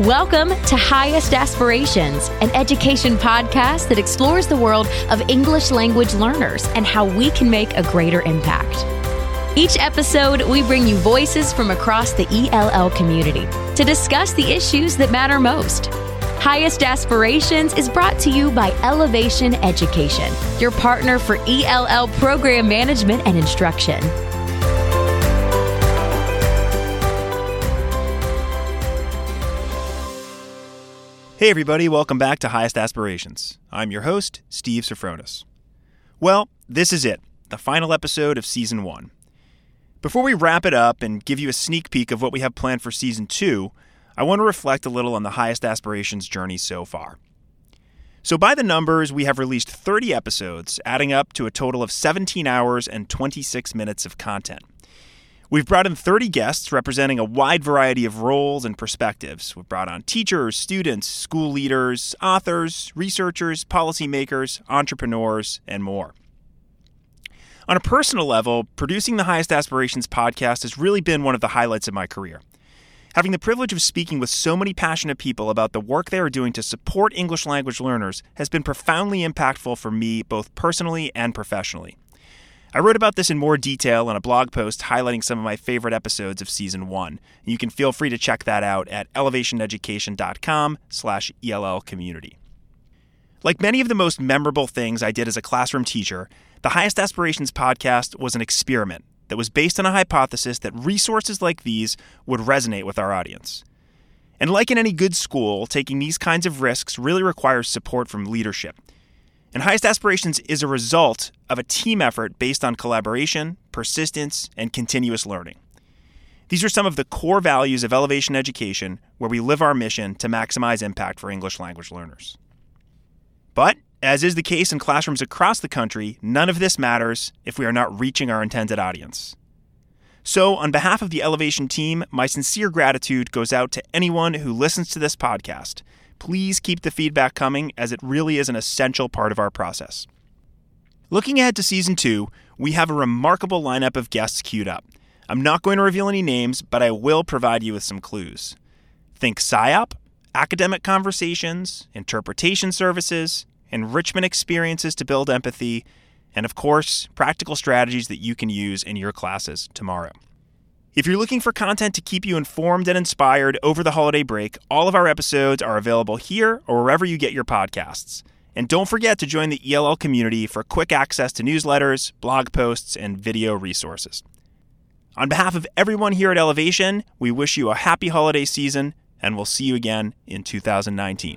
Welcome to Highest Aspirations, an education podcast that explores the world of English language learners and how we can make a greater impact. Each episode, we bring you voices from across the ELL community to discuss the issues that matter most. Highest Aspirations is brought to you by Elevation Education, your partner for ELL program management and instruction. Hey, everybody, welcome back to Highest Aspirations. I'm your host, Steve Sofronis. Well, this is it, the final episode of Season 1. Before we wrap it up and give you a sneak peek of what we have planned for Season 2, I want to reflect a little on the Highest Aspirations journey so far. So, by the numbers, we have released 30 episodes, adding up to a total of 17 hours and 26 minutes of content. We've brought in 30 guests representing a wide variety of roles and perspectives. We've brought on teachers, students, school leaders, authors, researchers, policymakers, entrepreneurs, and more. On a personal level, producing the Highest Aspirations podcast has really been one of the highlights of my career. Having the privilege of speaking with so many passionate people about the work they are doing to support English language learners has been profoundly impactful for me, both personally and professionally. I wrote about this in more detail in a blog post highlighting some of my favorite episodes of season one. You can feel free to check that out at elevationeducation.com slash ELL community. Like many of the most memorable things I did as a classroom teacher, the Highest Aspirations podcast was an experiment that was based on a hypothesis that resources like these would resonate with our audience. And like in any good school, taking these kinds of risks really requires support from leadership – and Highest Aspirations is a result of a team effort based on collaboration, persistence, and continuous learning. These are some of the core values of elevation education where we live our mission to maximize impact for English language learners. But, as is the case in classrooms across the country, none of this matters if we are not reaching our intended audience. So, on behalf of the Elevation team, my sincere gratitude goes out to anyone who listens to this podcast please keep the feedback coming as it really is an essential part of our process. Looking ahead to season two, we have a remarkable lineup of guests queued up. I'm not going to reveal any names, but I will provide you with some clues. Think SIOP, academic conversations, interpretation services, enrichment experiences to build empathy, and of course, practical strategies that you can use in your classes tomorrow. If you're looking for content to keep you informed and inspired over the holiday break, all of our episodes are available here or wherever you get your podcasts. And don't forget to join the ELL community for quick access to newsletters, blog posts, and video resources. On behalf of everyone here at Elevation, we wish you a happy holiday season, and we'll see you again in 2019.